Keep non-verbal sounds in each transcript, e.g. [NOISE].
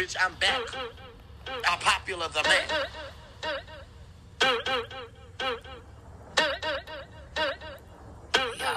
bitch, I'm back. I'm popular the man. Y'all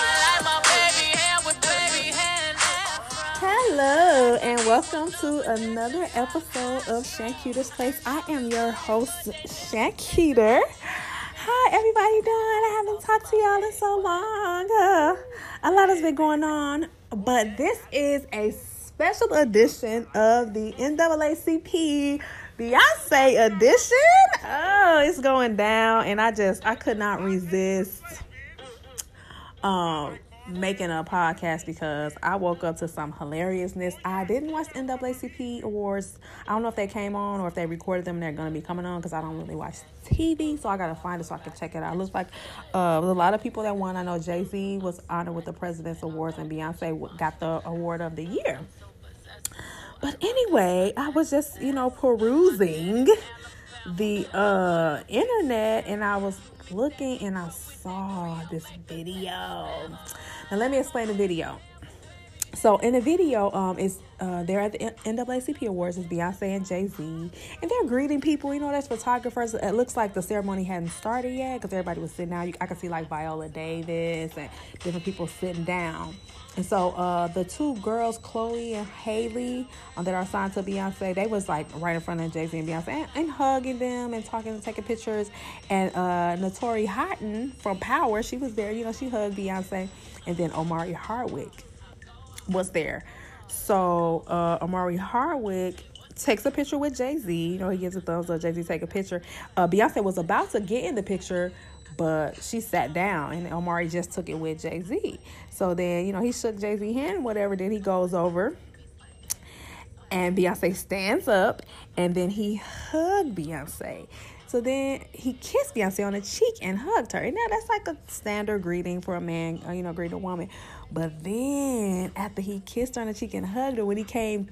Hello and welcome to another episode of Shanketer's Place. I am your host, Shanketer. Hi, everybody doing? I haven't talked to y'all in so long. Uh, a lot has been going on, but this is a special edition of the NAACP Beyonce edition. Oh, it's going down, and I just I could not resist um making a podcast because I woke up to some hilariousness. I didn't watch the NAACP awards. I don't know if they came on or if they recorded them. They're gonna be coming on because I don't really watch TV, so I gotta find it so I can check it out. It looks like uh, a lot of people that won. I know Jay Z was honored with the President's Awards, and Beyonce got the award of the year. But anyway, I was just you know perusing the uh internet and I was looking and I saw this video. Now let me explain the video. So in the video, um, is uh, they're at the NAACP Awards. It's Beyonce and Jay Z, and they're greeting people. You know, there's photographers. It looks like the ceremony hadn't started yet because everybody was sitting down. You, I can see like Viola Davis and different people sitting down. And so uh, the two girls, Chloe and Halle, um, that are signed to Beyonce, they was like right in front of Jay Z and Beyonce and, and, hugging them and talking and taking pictures. And uh, Naturi Naughton from Power, she was there. You know, she hugged Beyonce. And then Omari Hardwick was there. So uh, Omari Hardwick takes a picture with Jay Z. You know, he gives a thumbs up. Jay Z take a picture. Uh, Beyonce was about to get in the picture, but she sat down, and Omari just took it with Jay Z. So then, you know, he shook Jay Z hand, whatever. Then he goes over, and Beyonce stands up, and then he hugged Beyonce. So then he kissed Beyonce on the cheek and hugged her. And now that's like a standard greeting for a man, uh, you know, greet a woman. But then after he kissed her on the cheek and hugged her, when he came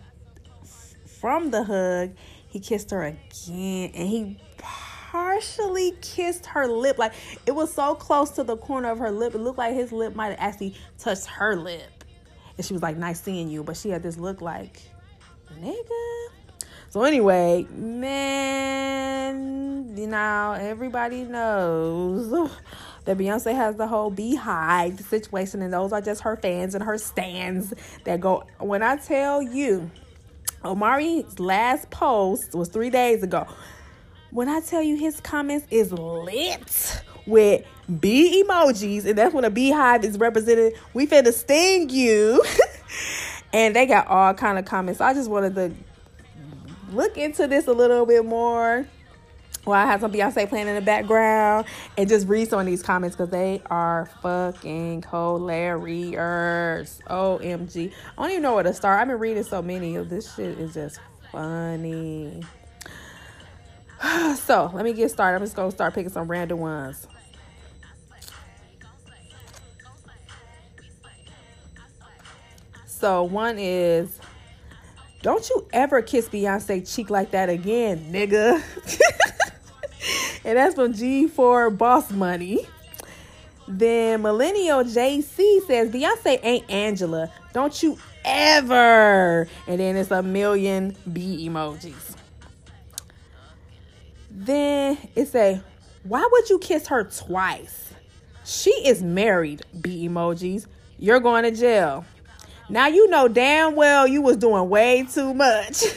from the hug, he kissed her again and he partially kissed her lip. Like it was so close to the corner of her lip. It looked like his lip might have actually touched her lip. And she was like, nice seeing you. But she had this look like, nigga. So anyway, man, you know, everybody knows [LAUGHS] that Beyonce has the whole beehive situation, and those are just her fans and her stands that go. When I tell you, Omari's last post was three days ago. When I tell you his comments is lit with bee emojis, and that's when a beehive is represented. We finna sting you. [LAUGHS] and they got all kind of comments. I just wanted to look into this a little bit more while I have some Beyonce playing in the background and just read some of these comments because they are fucking hilarious. OMG. I don't even know where to start. I've been reading so many this shit is just funny. [SIGHS] So let me get started. I'm just gonna start picking some random ones. So one is don't you ever kiss Beyonce cheek like that again, nigga. [LAUGHS] and that's from G4 Boss Money. Then Millennial JC says Beyonce ain't Angela. Don't you ever. And then it's a million B emojis. Then it's a why would you kiss her twice? She is married, B emojis. You're going to jail. Now you know damn well you was doing way too much. [LAUGHS]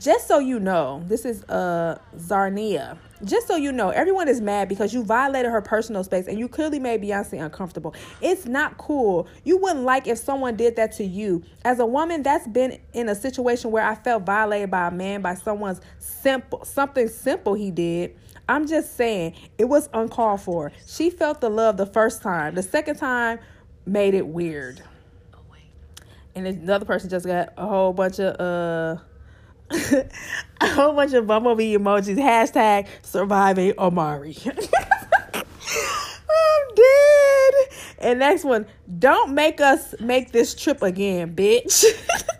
Just so you know, this is uh Zarnia. Just so you know, everyone is mad because you violated her personal space and you clearly made Beyonce uncomfortable. It's not cool. You wouldn't like if someone did that to you. As a woman that's been in a situation where I felt violated by a man by someone's simple something simple he did. I'm just saying it was uncalled for. She felt the love the first time. The second time made it weird. And another person just got a whole bunch of uh [LAUGHS] a whole bunch of bumblebee emojis. Hashtag surviving Omari. [LAUGHS] I'm dead. And next one, don't make us make this trip again, bitch.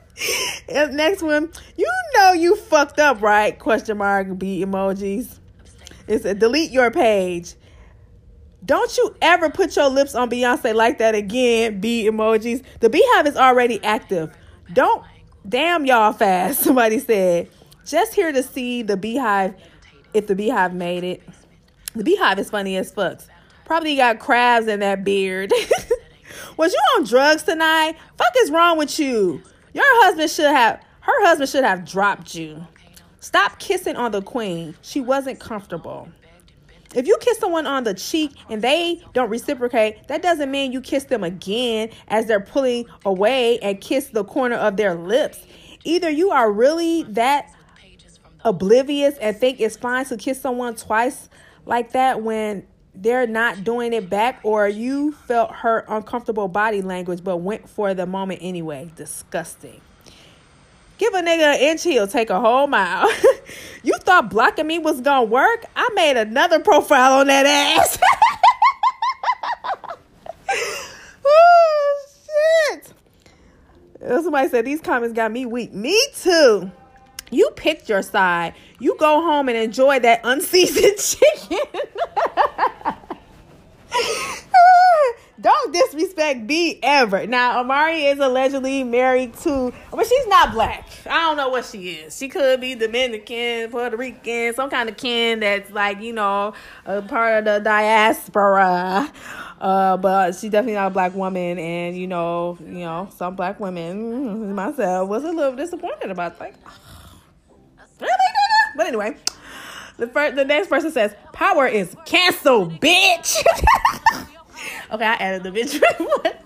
[LAUGHS] and next one, you know you fucked up, right? Question mark, B emojis. It said, delete your page. Don't you ever put your lips on Beyonce like that again, B emojis. The beehive is already active. Don't damn y'all fast, [LAUGHS] somebody said. Just here to see the beehive if the beehive made it. The beehive is funny as fucks. Probably got crabs in that beard. [LAUGHS] Was you on drugs tonight? Fuck is wrong with you? Your husband should have her husband should have dropped you. Stop kissing on the queen. She wasn't comfortable. If you kiss someone on the cheek and they don't reciprocate, that doesn't mean you kiss them again as they're pulling away and kiss the corner of their lips. Either you are really that oblivious and think it's fine to kiss someone twice like that when they're not doing it back, or you felt her uncomfortable body language but went for the moment anyway. Disgusting. Give a nigga an inch, he'll take a whole mile. [LAUGHS] you thought blocking me was gonna work? I made another profile on that ass. [LAUGHS] oh shit. Somebody said these comments got me weak. Me too. You picked your side. You go home and enjoy that unseasoned [LAUGHS] chicken. Ah, Don't disrespect B ever. Now, Omari is allegedly married to, but she's not black. I don't know what she is. She could be Dominican, Puerto Rican, some kind of kin that's like, you know, a part of the diaspora. Uh, but she's definitely not a black woman. And, you know, you know, some black women, myself, was a little disappointed about like? But anyway, the first, the next person says, "Power is canceled, bitch." [LAUGHS] okay, I added the bitch, [LAUGHS] but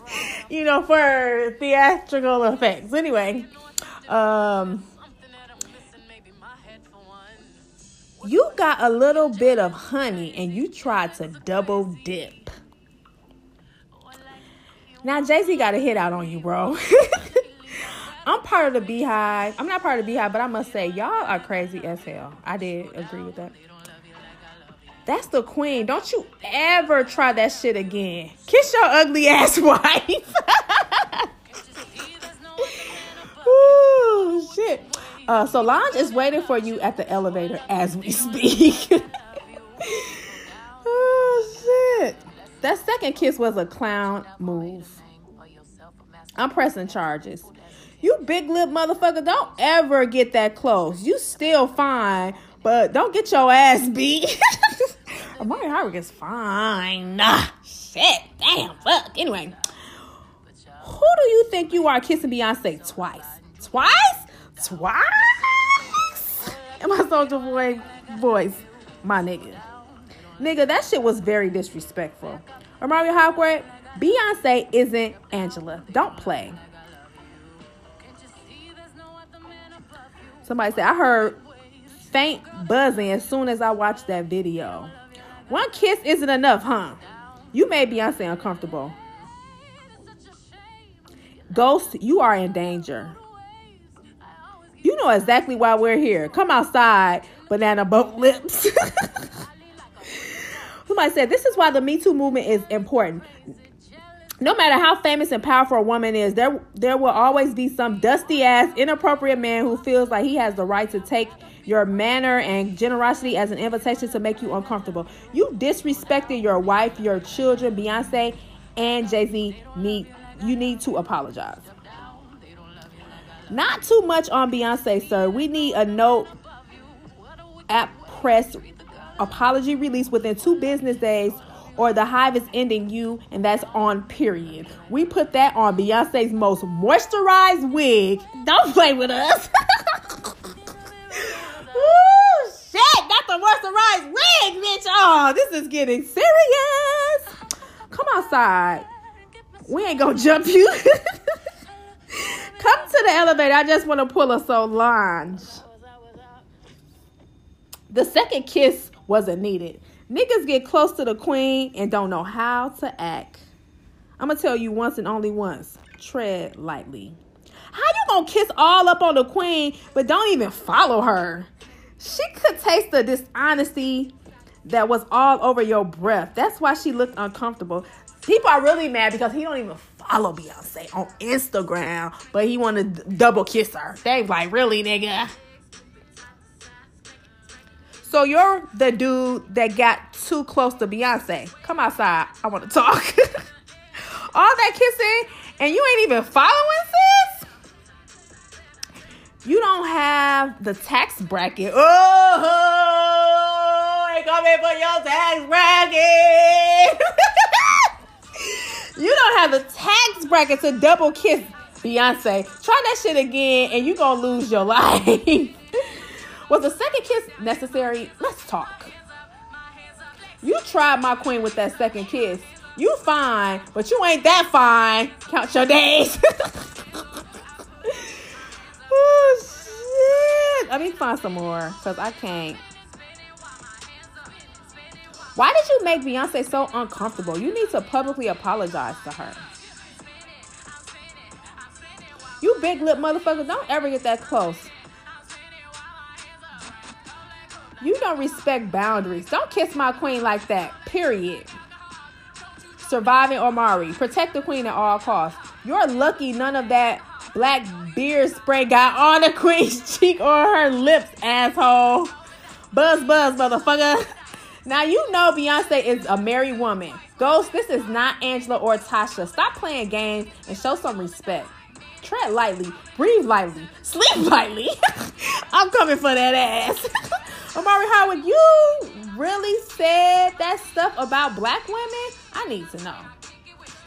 you know, for theatrical effects. Anyway, um, you got a little bit of honey and you tried to double dip. Now Jay Z got a hit out on you, bro. [LAUGHS] I'm part of the beehive. I'm not part of the beehive, but I must say, y'all are crazy as hell. I did agree with that. That's the queen. Don't you ever try that shit again. Kiss your ugly ass [LAUGHS] wife. [LAUGHS] Ooh, shit. Uh, Solange is waiting for you at the elevator as we speak. [LAUGHS] oh, shit. That second kiss was a clown move. I'm pressing charges. You big lip motherfucker, don't ever get that close. You still fine, but don't get your ass beat. Omari Hardwick is fine. Nah, shit, damn, fuck. Anyway, who do you think you are kissing Beyonce twice? Twice? Twice? And my soldier boy voice, my nigga. Nigga, that shit was very disrespectful. Omari Hardwick, Beyonce isn't Angela. Don't play. Somebody said, I heard faint buzzing as soon as I watched that video. One kiss isn't enough, huh? You made Beyonce uncomfortable. Ghost, you are in danger. You know exactly why we're here. Come outside, banana boat lips. [LAUGHS] Somebody said, This is why the Me Too movement is important no matter how famous and powerful a woman is, there there will always be some dusty ass, inappropriate man who feels like he has the right to take your manner and generosity as an invitation to make you uncomfortable. You disrespected your wife, your children, Beyonce, and Jay Z. Need you need to apologize. Not too much on Beyonce, sir. We need a note at press apology release within two business days or the hive is ending you, and that's on period. We put that on Beyonce's most moisturized wig. Don't play with us. [LAUGHS] Ooh, shit, that's the moisturized wig, bitch. Oh, this is getting serious. Come outside. We ain't gonna jump you. [LAUGHS] Come to the elevator. I just want to pull a Solange. The second kiss wasn't needed. Niggas get close to the queen and don't know how to act. I'm gonna tell you once and only once tread lightly. How you gonna kiss all up on the queen, but don't even follow her? She could taste the dishonesty that was all over your breath. That's why she looked uncomfortable. People are really mad because he don't even follow Beyonce on Instagram, but he want to double kiss her. They like, really, nigga? So you're the dude that got too close to Beyonce. Come outside. I want to talk. [LAUGHS] All that kissing, and you ain't even following. You don't have the tax bracket. Oh, they coming for your tax bracket. [LAUGHS] you don't have the tax bracket to double kiss Beyonce. Try that shit again, and you gonna lose your [LAUGHS] life. Was the second kiss necessary? Let's talk. You tried my queen with that second kiss. You fine, but you ain't that fine. Count your days. [LAUGHS] oh shit. Let me find some more, cause I can't. Why did you make Beyonce so uncomfortable? You need to publicly apologize to her. You big lip motherfucker, don't ever get that close. You don't respect boundaries. Don't kiss my queen like that. Period. Surviving Omari. Protect the queen at all costs. You're lucky none of that black beard spray got on the queen's [LAUGHS] cheek or her lips, asshole. Buzz, buzz, motherfucker. Now you know Beyonce is a married woman. Ghost, this is not Angela or Tasha. Stop playing games and show some respect. Tread lightly, breathe lightly, sleep lightly. [LAUGHS] I'm coming for that ass. [LAUGHS] Omari Howard, you really said that stuff about black women? I need to know.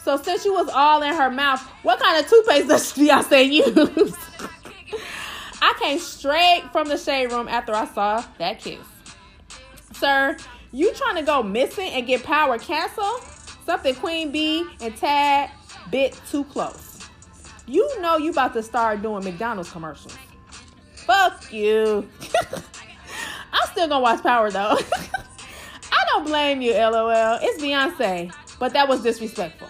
So since you was all in her mouth, what kind of toothpaste does [LAUGHS] Beyonce use? I came straight from the shade room after I saw that kiss. Sir, you trying to go missing and get power canceled? Something Queen Bee and Tad bit too close. You know you about to start doing McDonald's commercials. Fuck you. [LAUGHS] I'm still gonna watch Power though. [LAUGHS] I don't blame you, lol. It's Beyonce, but that was disrespectful.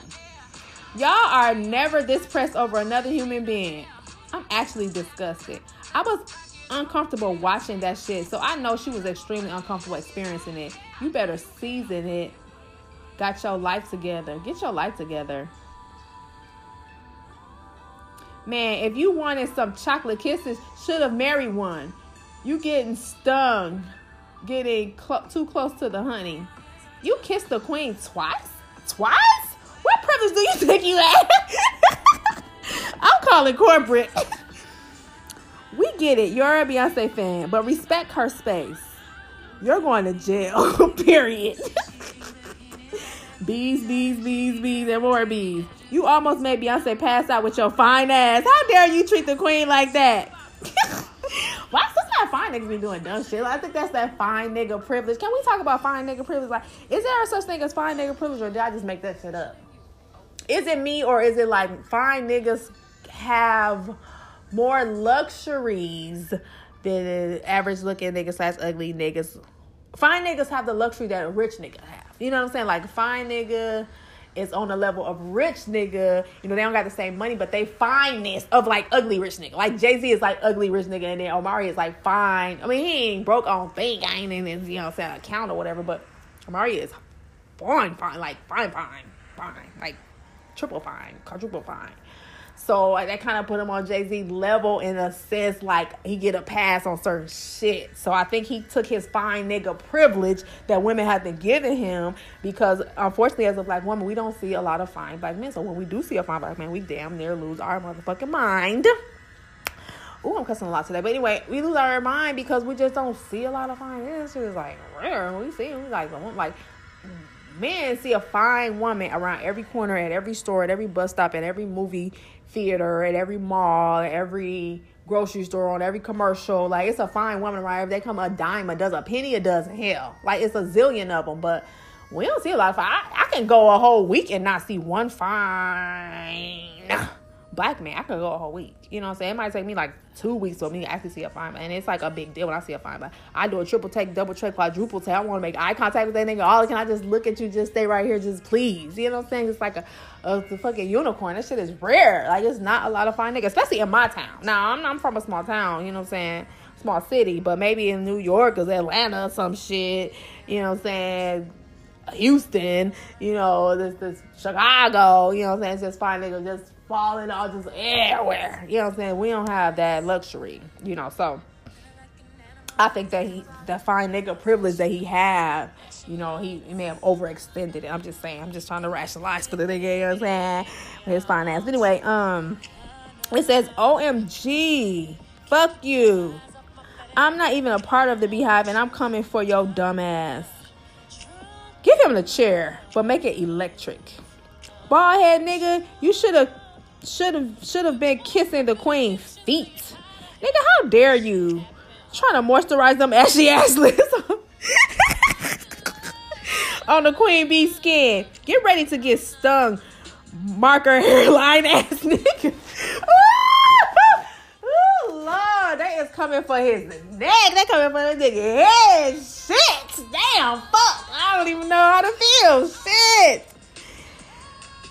Y'all are never this pressed over another human being. I'm actually disgusted. I was uncomfortable watching that shit, so I know she was extremely uncomfortable experiencing it. You better season it. Got your life together. Get your life together. Man, if you wanted some chocolate kisses, should have married one. You getting stung, getting cl- too close to the honey. You kissed the queen twice? Twice? What privilege do you think you had? [LAUGHS] I'm calling corporate. [LAUGHS] we get it. You're a Beyonce fan, but respect her space. You're going to jail, [LAUGHS] period. bees, bees, bees, bees, and more bees. You almost made Beyonce pass out with your fine ass. How dare you treat the queen like that? Why some that fine niggas be doing dumb shit? I think that's that fine nigga privilege. Can we talk about fine nigga privilege? Like, is there such thing as fine nigga privilege, or did I just make that shit up? Is it me, or is it like fine niggas have more luxuries than average looking niggas slash ugly niggas? Fine niggas have the luxury that a rich nigga have. You know what I'm saying? Like fine nigga is on the level of rich nigga. You know, they don't got the same money, but they fineness of like ugly rich nigga. Like Jay Z is like ugly rich nigga, and then Omari is like fine. I mean, he ain't broke on thing. I ain't in his, you know, saying account or whatever, but Omari is fine, fine, like fine, fine, fine, like triple fine, quadruple fine. So that kind of put him on Jay Z level in a sense, like he get a pass on certain shit. So I think he took his fine nigga privilege that women have been giving him because unfortunately, as a black woman, we don't see a lot of fine black men. So when we do see a fine black man, we damn near lose our motherfucking mind. Ooh, I'm cussing a lot today. But anyway, we lose our mind because we just don't see a lot of fine. This is like rare. We see, we like, like men see a fine woman around every corner, at every store, at every bus stop, at every movie theater, at every mall, at every grocery store, on every commercial. Like it's a fine woman around. If they come a dime, a dozen, a penny, a dozen. Hell, like it's a zillion of them. But we don't see a lot of. I, I can go a whole week and not see one fine black man, I could go a whole week. You know what I'm saying? It might take me like two weeks for me to actually see a fine. And it's like a big deal when I see a fine man. I do a triple take, double take, quadruple take. I want to make eye contact with that nigga. All can I just look at you, just stay right here, just please. You know what I'm saying? It's like a, a the fucking unicorn. That shit is rare. Like it's not a lot of fine niggas, especially in my town. Now I'm, I'm from a small town. You know what I'm saying? Small city, but maybe in New York or Atlanta or some shit. You know what I'm saying? Houston, you know, this this Chicago, you know what I'm saying? It's just fine niggas just falling all just everywhere. You know what I'm saying? We don't have that luxury, you know, so I think that he the fine nigga privilege that he have, you know, he, he may have overextended it. I'm just saying, I'm just trying to rationalize for the nigga, you know what I'm saying? His fine ass. Anyway, um it says OMG, fuck you. I'm not even a part of the beehive and I'm coming for your dumb ass. Give him the chair, but make it electric. Bald head nigga, you should have should have should have been kissing the queen's feet. Nigga, how dare you? Trying to moisturize them ashy ass [LAUGHS] lips on the queen bee skin. Get ready to get stung. Marker [LAUGHS] hairline ass nigga. Ooh, [LAUGHS] Lord, they is coming for his neck. They coming for the nigga head. Shit. Damn, fuck. I don't even know how to feel. Shit.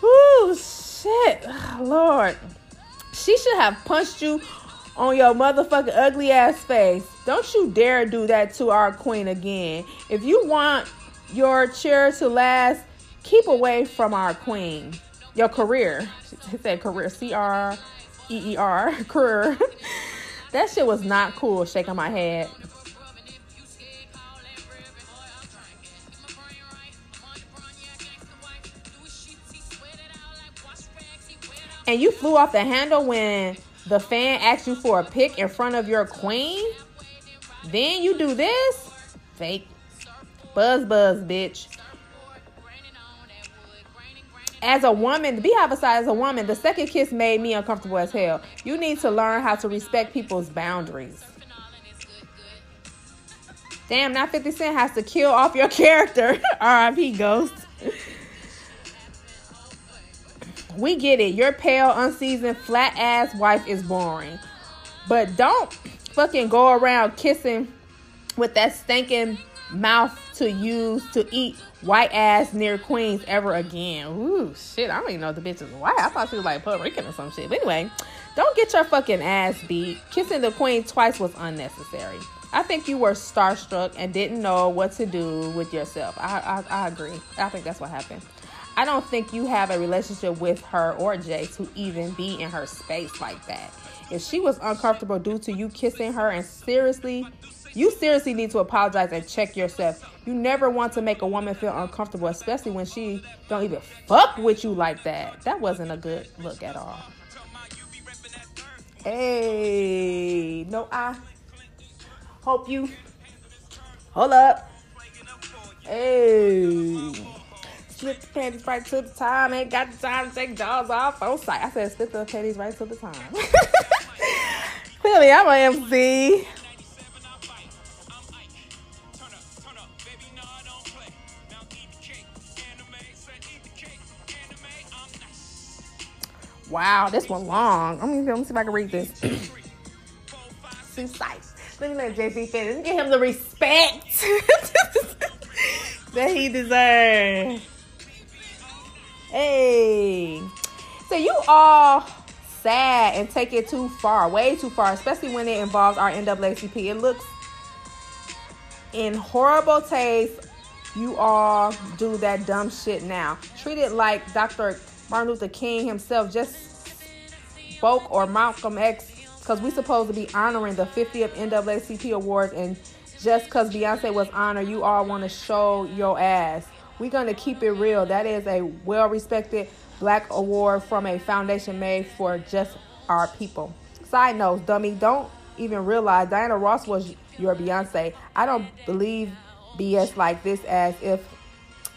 Ooh, shit. Lord. She should have punched you on your motherfucking ugly ass face. Don't you dare do that to our queen again. If you want your chair to last, keep away from our queen. Your career. She said career. C R E E R. [LAUGHS] Career. [LAUGHS] that shit was not cool, shaking my head. And you flew off the handle when the fan asked you for a pic in front of your queen, then you do this? Fake. Buzz, buzz, bitch. As a woman, be beside as a woman, the second kiss made me uncomfortable as hell. You need to learn how to respect people's boundaries. Damn, now 50 Cent has to kill off your [LAUGHS] character. RIP Ghost. We get it. Your pale, unseasoned, flat ass wife is boring. But don't fucking go around kissing with that stinking mouth to use to eat white ass near queens ever again. Ooh, shit. I don't even know if the bitch is white. I thought she was like Puerto Rican or some shit. But anyway, don't get your fucking ass beat. Kissing the queen twice was unnecessary. I think you were starstruck and didn't know what to do with yourself. I, I, I agree. I think that's what happened. I don't think you have a relationship with her or Jay to even be in her space like that. If she was uncomfortable due to you kissing her and seriously, you seriously need to apologize and check yourself. You never want to make a woman feel uncomfortable, especially when she don't even fuck with you like that. That wasn't a good look at all. Hey, no, I hope you. Hold up. Hey. Slip the panties right to the time. Ain't got the time to take jaws off oh, on sight. I said slip the panties right to the time. [LAUGHS] Clearly, I'm an MC. Wow, this one long. Let me, let me see if I can read this. [CLEARS THROAT] Let me let JC finish. Give him the respect [LAUGHS] that he deserves. Hey. So you all sad and take it too far, way too far, especially when it involves our NAACP. It looks in horrible taste. You all do that dumb shit now. Treat it like Dr. Martin Luther King himself just spoke or Malcolm X because we supposed to be honoring the 50th NAACP awards and just because Beyonce was honored, you all want to show your ass. We're going to keep it real. That is a well respected black award from a foundation made for just our people. Side note, dummy, don't even realize Diana Ross was your Beyonce. I don't believe BS like this as if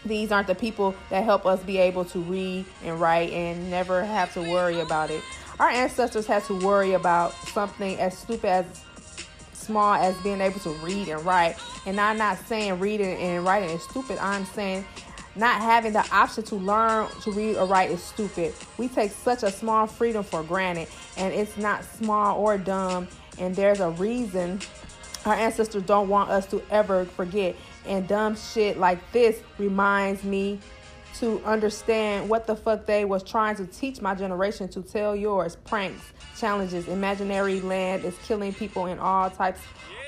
these aren't the people that help us be able to read and write and never have to worry about it. Our ancestors had to worry about something as stupid as small as being able to read and write. And I'm not saying reading and writing is stupid. I'm saying Not having the option to learn to read or write is stupid. We take such a small freedom for granted, and it's not small or dumb. And there's a reason our ancestors don't want us to ever forget. And dumb shit like this reminds me to understand what the fuck they was trying to teach my generation to tell yours. Pranks, challenges, imaginary land is killing people in all types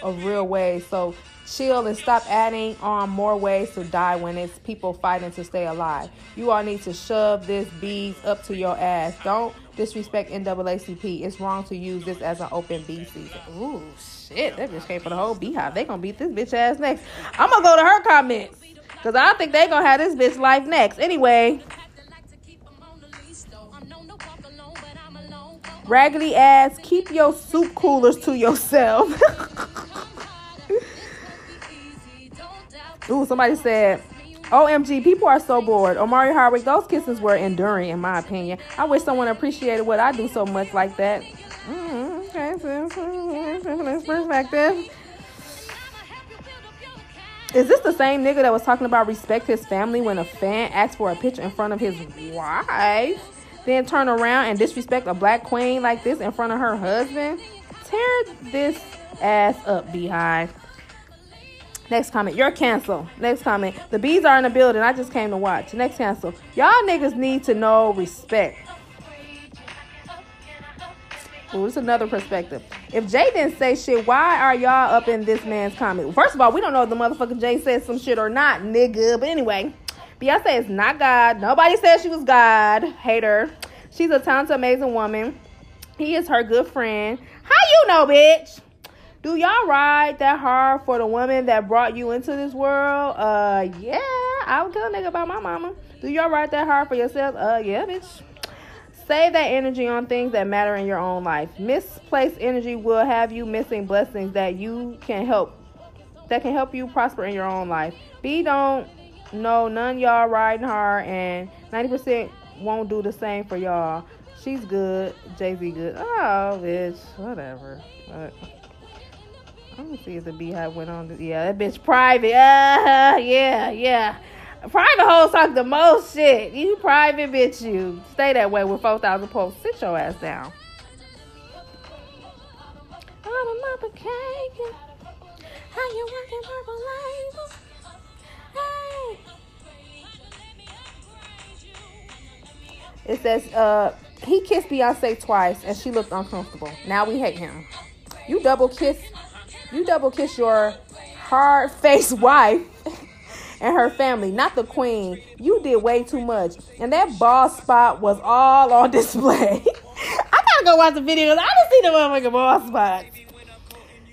of real ways. So chill and stop adding on more ways to die when it's people fighting to stay alive. You all need to shove this bees up to your ass. Don't disrespect NAACP. It's wrong to use this as an open bee season. Ooh, shit. That bitch came for the whole beehive. They gonna beat this bitch ass next. I'm gonna go to her comments. Cause I think they gonna have this bitch life next. Anyway. Raggedy ass, keep your soup coolers to yourself. Ooh, somebody said, OMG, people are so bored. Omari Hardwick, those kisses were enduring, in my opinion. I wish someone appreciated what I do so much like that. Mm, okay, so, perspective. Is this the same nigga that was talking about respect his family when a fan asked for a picture in front of his wife? Then turn around and disrespect a black queen like this in front of her husband? Tear this ass up, Beehive. Next comment, you're canceled. Next comment, the bees are in the building. I just came to watch. Next cancel. Y'all niggas need to know respect. Ooh, it's another perspective. If Jay didn't say shit, why are y'all up in this man's comment? First of all, we don't know if the motherfucker Jay said some shit or not, nigga. But anyway, Beyonce is not God. Nobody said she was God. Hater. She's a talented, amazing woman. He is her good friend. How you know, bitch? Do y'all ride that hard for the woman that brought you into this world? Uh, yeah. I would tell a nigga about my mama. Do y'all ride that hard for yourself? Uh, yeah, bitch. Save that energy on things that matter in your own life. Misplaced energy will have you missing blessings that you can help that can help you prosper in your own life. B don't know none y'all riding hard and 90% won't do the same for y'all. She's good. Jay-Z good. Oh, bitch. Whatever. But, let me see if the beehive went on. Yeah, that bitch private. Uh, [LAUGHS] yeah, yeah. Private hoes talk the most shit. You private bitch, you stay that way with four thousand posts. Sit your ass down. How you working purple? Hey. It says, uh, he kissed Beyonce twice and she looked uncomfortable. Now we hate him. You double kiss, you double kiss your hard faced wife and her family, not the queen. You did way too much. And that ball spot was all on [LAUGHS] display. I gotta go watch the videos. I didn't see the motherfucking ball spot.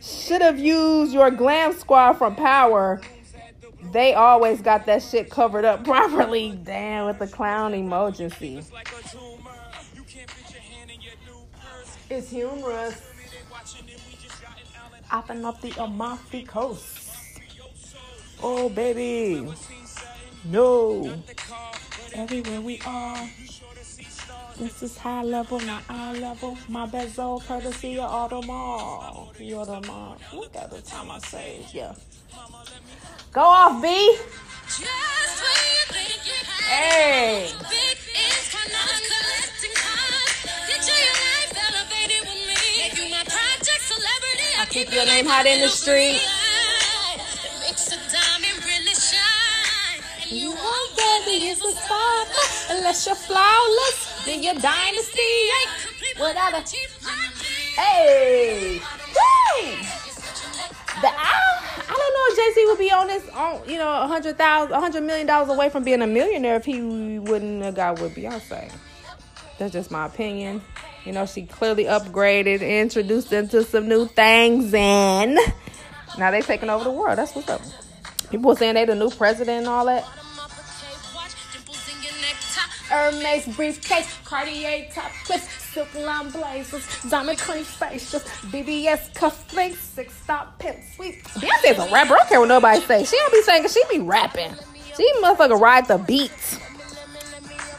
Should have used your glam squad from Power. They always got that shit covered up [LAUGHS] properly. Damn, with the clown emoji. It's humorous. Open up the Amalfi Coast. Oh, baby. No. Everywhere we are. This is high level, not eye level. My bezel, courtesy of Audemars. You're the mom. Look at the time I say, yeah. Go off, B. Hey. I keep your name hot in the street. You baby is the spark. Unless you're flawless, then your dynasty ain't a. Hey! Woo! The I, I don't know if Jay Z would be on this on you know a hundred thousand a hundred million dollars away from being a millionaire if he wouldn't have got with Beyonce. That's just my opinion. You know, she clearly upgraded, introduced them to some new things, and now they're taking over the world. That's what's up. People saying they the new president and all that. Hermes briefcase, Cartier top clips, silk line blazers, diamond cream facials, VVS cufflinks, six stop pimp sweet. Beyonce's a rapper. I don't care what nobody say. She don't be saying, she be rapping. She motherfucker ride the beat.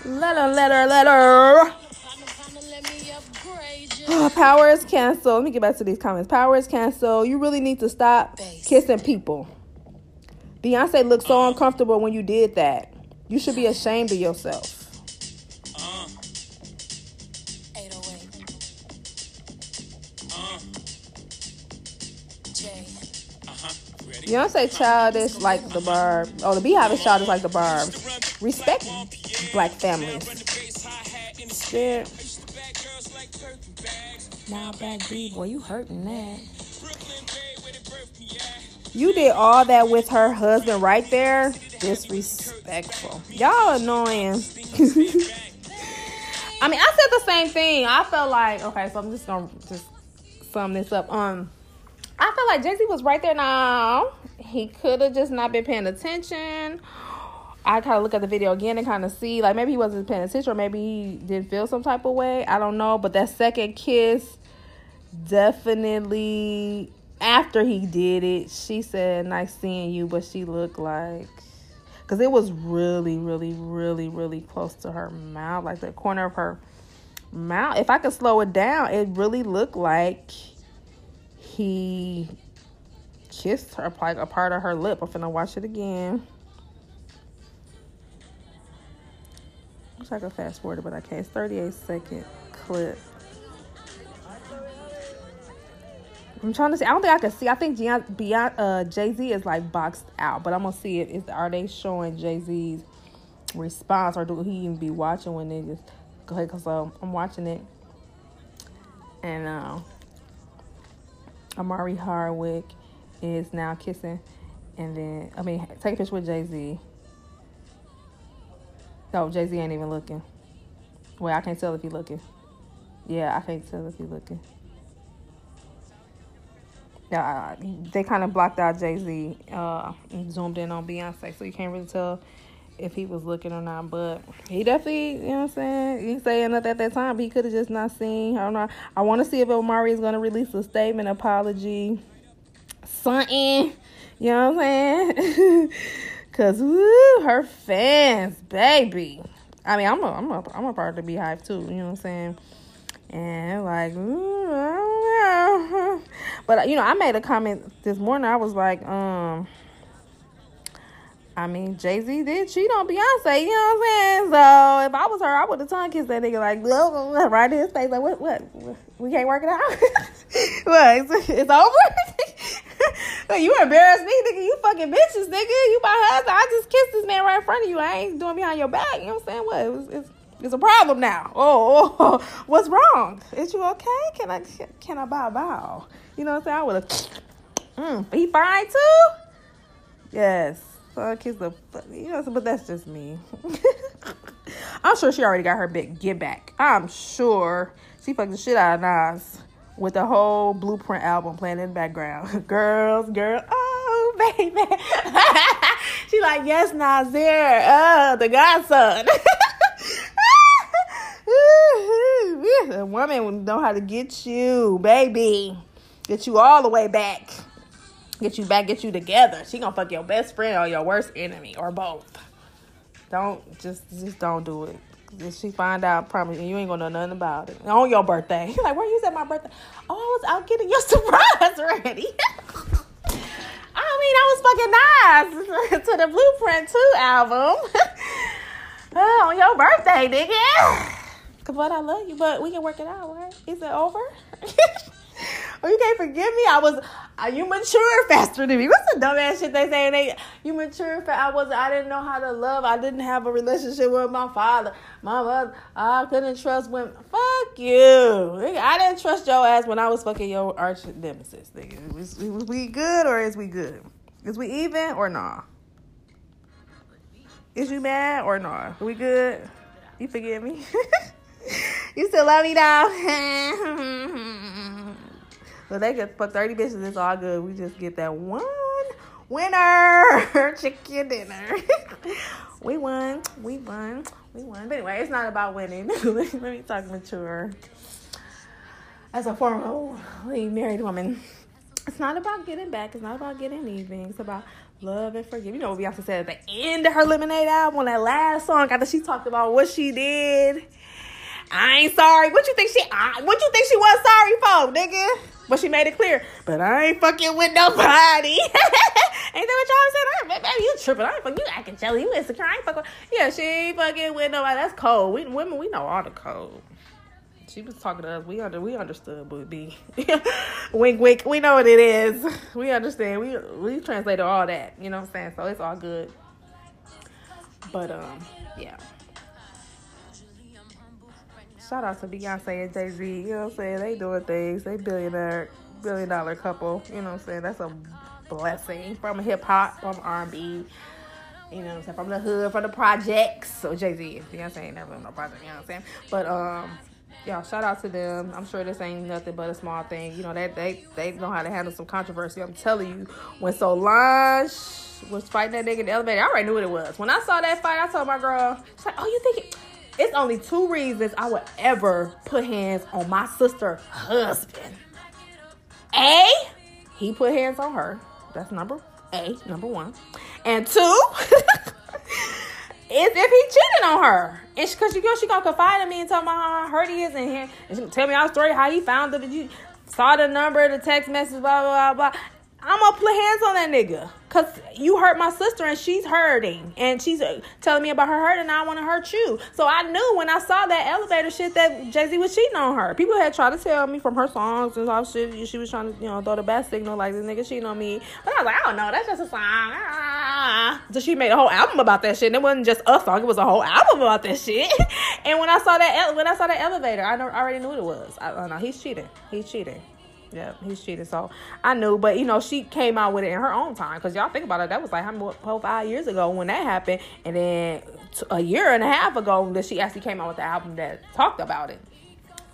Let her, let her, let her. Oh, power is canceled. Let me get back to these comments. Power is canceled. You really need to stop kissing people. Beyonce looked so uncomfortable when you did that. You should be ashamed of yourself. Beyonce childish like the barb. Oh, the beehive is childish like the barb. Respect black families. Shit. Now back B, boy, you hurting that. You did all that with her husband right there. Disrespectful. Y'all annoying. [LAUGHS] I mean, I said the same thing. I felt like okay, so I'm just gonna just sum this up. Um, I feel like Jay Z was right there now. He could have just not been paying attention. I kind of look at the video again and kind of see like maybe he wasn't paying attention or maybe he didn't feel some type of way. I don't know, but that second kiss definitely after he did it, she said, "Nice seeing you," but she looked like because it was really, really, really, really close to her mouth, like the corner of her mouth. If I could slow it down, it really looked like he kissed her, like a part of her lip. I'm finna watch it again. Wish I could fast forward but I can't. It's 38 second clip. I'm trying to see. I don't think I can see. I think Beyond, uh, Jay Z is like boxed out, but I'm gonna see it. Is are they showing Jay Z's response, or do he even be watching when they just go ahead? Cause um, I'm watching it, and uh, Omari Hardwick is now kissing, and then I mean take a picture with Jay Z. No, Jay Z ain't even looking. Well, I can't tell if he looking. Yeah, I can't tell if he looking uh, they kind of blocked out Jay Z uh, and zoomed in on Beyonce, so you can't really tell if he was looking or not. But he definitely, you know what I'm saying? He's saying that at that time, but he could have just not seen. I don't know. I want to see if Omari is going to release a statement, apology, something. You know what I'm saying? [LAUGHS] Cause woo, her fans, baby. I mean, I'm a, I'm a, I'm a part of the Beehive too. You know what I'm saying? And like, [LAUGHS] but you know, I made a comment this morning. I was like, um, I mean, Jay Z did cheat on Beyonce. You know what I'm saying? So if I was her, I would have tongue kissed that nigga like blah, blah, blah, right in his face. Like, what? What? We can't work it out. [LAUGHS] what? It's, it's over. [LAUGHS] you embarrassed me, nigga. You fucking bitches, nigga. You my husband. I just kissed this man right in front of you. I ain't doing behind your back. You know what I'm saying? What? It was, it's, it's a problem now. Oh, oh, [LAUGHS] what's wrong? Is you okay? Can I can I bow bow? You know what I'm saying? I would have. [SNIFFS] Mm, he fine too. Yes. So kiss the you know, but that's just me. [LAUGHS] I'm sure she already got her big get back. I'm sure she fucked the shit out of Nas with the whole Blueprint album playing in the background. [LAUGHS] Girls, girl, oh [LAUGHS] baby. she like yes, Nasir, uh, the godson. a woman know how to get you, baby. Get you all the way back. Get you back, get you together. She gonna fuck your best friend or your worst enemy or both. Don't just just don't do it. If she find out, promise you, ain't gonna know nothing about it. On your birthday. [LAUGHS] like, where you at my birthday? Oh, I was out getting your [LAUGHS] surprise ready. [LAUGHS] I mean, I was fucking nice to the Blueprint 2 album. oh, on your birthday, nigga. [SIGHS] But I love you, but we can work it out, right? Is it over? Oh, you can't forgive me. I was, uh, you mature faster than me. What's the dumbass shit they say? They, you mature. Fa- I was, I didn't know how to love. I didn't have a relationship with my father, my mother. I couldn't trust women. Fuck you. I didn't trust your ass when I was fucking your arch nemesis. Nigga. Was, was we good or is we good? Is we even or nah? Is you mad or nah? we good? You forgive me? [LAUGHS] you still love me though? [LAUGHS] well, they could put 30 bitches. It's all good. We just get that one winner [LAUGHS] chicken dinner. [LAUGHS] we won. We won. We won. But anyway, it's not about winning. [LAUGHS] Let me talk mature. As a formerly married woman, it's not about getting back. It's not about getting even. It's about love and forgive. You know what Beyonce said at the end of her Lemonade album, that last song, after she talked about what she did I ain't sorry. What you think she? I, what you think she was sorry for, nigga? But she made it clear. But I ain't fucking with nobody. [LAUGHS] ain't that what y'all said? Baby, you tripping? I ain't fucking you acting jelly. You insecure? I ain't fucking. Yeah, she ain't fucking with nobody. That's cold. We women, we know all the code. She was talking to us. We under we understood, but be [LAUGHS] wink wink. We know what it is. We understand. We we translated all that. You know what I'm saying? So it's all good. But um, yeah. Shout out to Beyonce and Jay Z. You know what I'm saying? They doing things. They billionaire, billion dollar couple. You know what I'm saying? That's a blessing from hip hop, from R&B. You know what I'm saying? From the hood, from the projects. So Jay Z, Beyonce ain't never no project. You know what I'm saying? But um, y'all shout out to them. I'm sure this ain't nothing but a small thing. You know that they they know how to handle some controversy. I'm telling you, when Solange was fighting that nigga in the elevator, I already knew what it was. When I saw that fight, I told my girl, she's like, "Oh, you think it?" It's only two reasons I would ever put hands on my sister husband. A, he put hands on her. That's number A, number one. And two, [LAUGHS] is if he cheated on her. And because you know she gonna confide in me and tell me how hurt he is in here. and, she tell me our story, how he found it, you saw the number, the text message, blah, blah, blah, blah. I'm gonna put hands on that nigga. Cause you hurt my sister and she's hurting. And she's uh, telling me about her hurt and I wanna hurt you. So I knew when I saw that elevator shit that Jay Z was cheating on her. People had tried to tell me from her songs and all shit. She was trying to, you know, throw the bad signal like this nigga cheating on me. But I was like, I don't know, that's just a song. Ah. So she made a whole album about that shit. And it wasn't just a song, it was a whole album about that shit. [LAUGHS] and when I saw that when I saw that elevator, I, already knew what it was. I, I know he's cheating. He's cheating. Yeah, he's cheating. So I knew, but you know, she came out with it in her own time. Because y'all think about it, that was like how many, four, five years ago when that happened, and then a year and a half ago that she actually came out with the album that talked about it.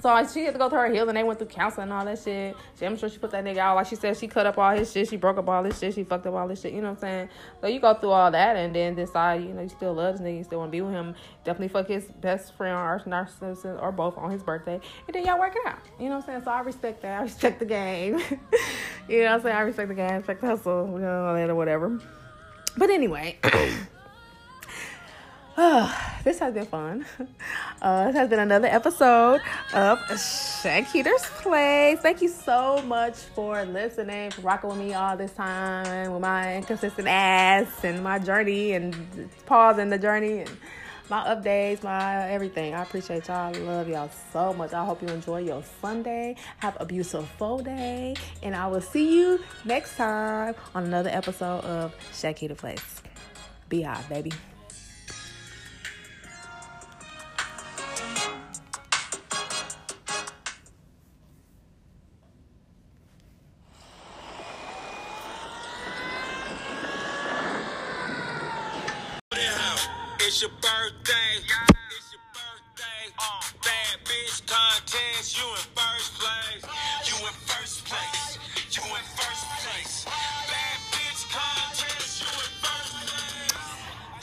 So she had to go to her heels healing. They went through counseling and all that shit. She, I'm sure she put that nigga out. Like she said, she cut up all his shit. She broke up all his shit. She fucked up all this shit. You know what I'm saying? So you go through all that and then decide, you know, you still love this nigga. You still want to be with him. Definitely fuck his best friend or narcissist or both on his birthday. And then y'all work it out. You know what I'm saying? So I respect that. I respect the game. [LAUGHS] you know what I'm saying? I respect the game. I respect the hustle. You know, or whatever. But anyway. [CLEARS THROAT] [SIGHS] this has been fun. [LAUGHS] Uh, this has been another episode of Shanketer's Place. Thank you so much for listening, for rocking with me all this time with my inconsistent ass and my journey and pausing the journey and my updates, my everything. I appreciate y'all. I love y'all so much. I hope you enjoy your Sunday. Have a beautiful day. And I will see you next time on another episode of Shanketer Place. Be hot, baby.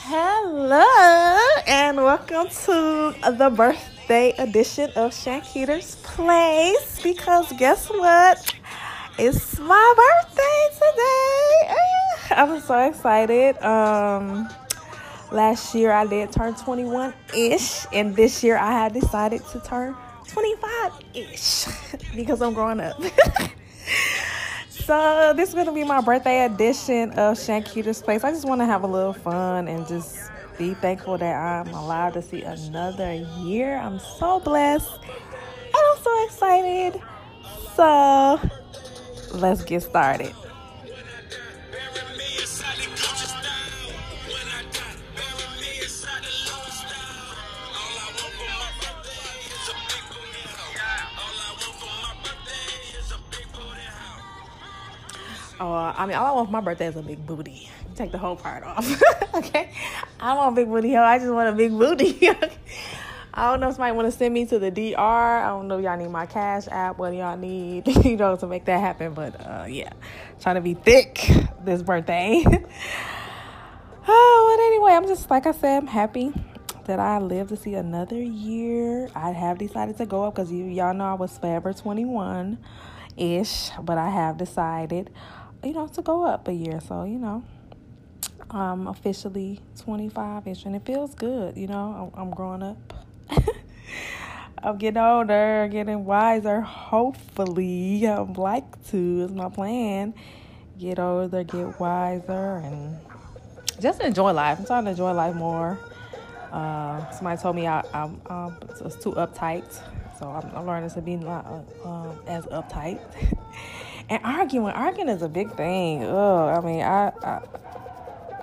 Hello, and welcome to the birthday edition of Shanketer's Place. Because guess what? It's my birthday today. I'm so excited. Um, last year I did turn 21 ish, and this year I had decided to turn 25 ish [LAUGHS] because I'm growing up. [LAUGHS] so this is gonna be my birthday edition of Shanketer's Place. I just want to have a little fun and just be thankful that I'm allowed to see another year. I'm so blessed and I'm so excited. So let's get started. Oh, I mean, all I want for my birthday is a big booty. Take the whole part off, [LAUGHS] okay? I want a big booty. Ho. I just want a big booty. [LAUGHS] I don't know if somebody want to send me to the DR. I don't know if y'all need my cash app. What do y'all need, [LAUGHS] you know, to make that happen? But uh, yeah, trying to be thick this birthday. oh, but anyway, I'm just like I said, I'm happy that I live to see another year. I have decided to go up because you y'all know I was forever 21 ish, but I have decided, you know, to go up a year. So you know, I'm officially 25 ish, and it feels good. You know, I'm, I'm growing up. [LAUGHS] I'm getting older, getting wiser. Hopefully, I'd like to. Is my plan. Get older, get wiser, and just enjoy life. I'm trying to enjoy life more. Uh, somebody told me I, I'm, um, was too uptight, so I'm, I'm learning to be not uh, um, as uptight. [LAUGHS] and arguing, arguing is a big thing. Ugh, I mean, I, I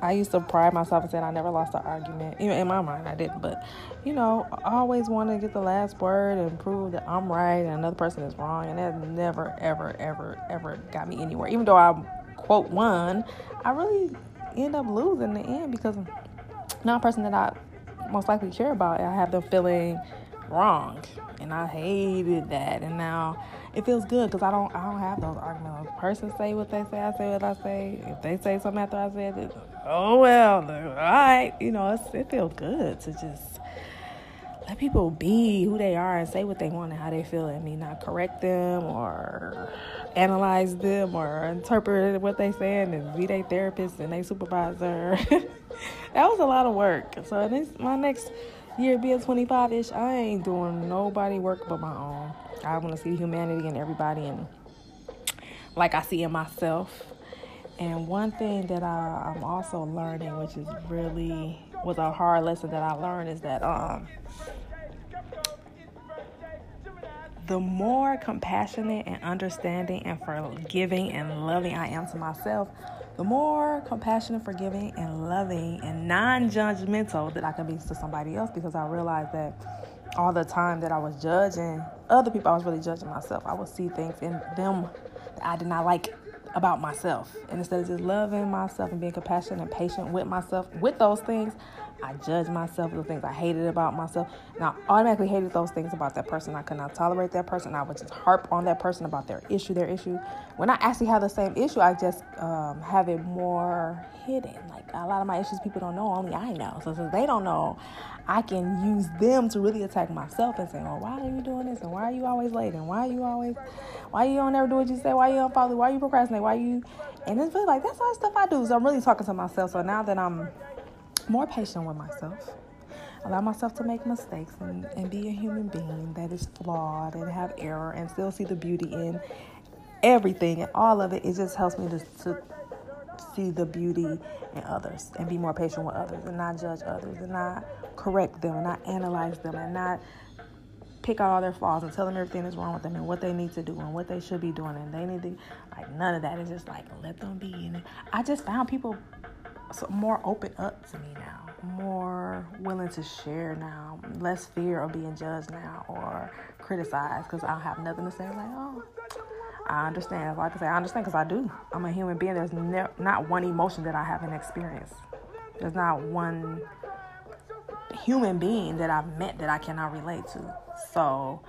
I used to pride myself in saying I never lost an argument. Even in my mind, I didn't. But, you know, I always want to get the last word and prove that I'm right and another person is wrong. And that never, ever, ever, ever got me anywhere. Even though I, quote, won, I really end up losing in the end because not a person that I most likely care about, I have them feeling wrong. And I hated that. And now it feels good because I don't I don't have those arguments. A person say what they say, I say what I say. If they say something after I said it, oh well, all right. You know, it feels good to just let people be who they are and say what they want and how they feel and me not correct them or analyze them or interpret what they saying and be their therapist and their supervisor. [LAUGHS] that was a lot of work. So this my next year being 25 ish, I ain't doing nobody work but my own. I want to see humanity in everybody and like I see in myself. And one thing that I, I'm also learning, which is really was a hard lesson that I learned, is that um, the more compassionate and understanding and forgiving and loving I am to myself, the more compassionate, forgiving, and loving and non judgmental that I can be to somebody else because I realized that all the time that I was judging other people, I was really judging myself. I would see things in them that I did not like about myself. And instead of just loving myself and being compassionate and patient with myself with those things, I judged myself, the things I hated about myself. And I automatically hated those things about that person. I could not tolerate that person. I would just harp on that person about their issue, their issue. When I actually have the same issue, I just um, have it more hidden. Like a lot of my issues, people don't know, only I know. So since they don't know, I can use them to really attack myself and say, "Oh, why are you doing this? And why are you always late? And why are you always, why you don't ever do what you say? Why you don't follow? Why you procrastinate? Why you?" And it's really like that's all the stuff I do. So I'm really talking to myself. So now that I'm more patient with myself, allow myself to make mistakes and, and be a human being that is flawed and have error and still see the beauty in everything. And all of it. It just helps me to, to see the beauty in others and be more patient with others and not judge others and not correct them and not analyze them and not pick out all their flaws and tell them everything that's wrong with them and what they need to do and what they should be doing. And they need to like none of that. Is just like let them be. And I just found people so more open up to me now. More willing to share now. Less fear of being judged now or criticized because I don't have nothing to say. Like oh I understand. Like I say. I understand because I do. I'm a human being. There's ne- not one emotion that I haven't experienced. There's not one human being that I've met that I cannot relate to. So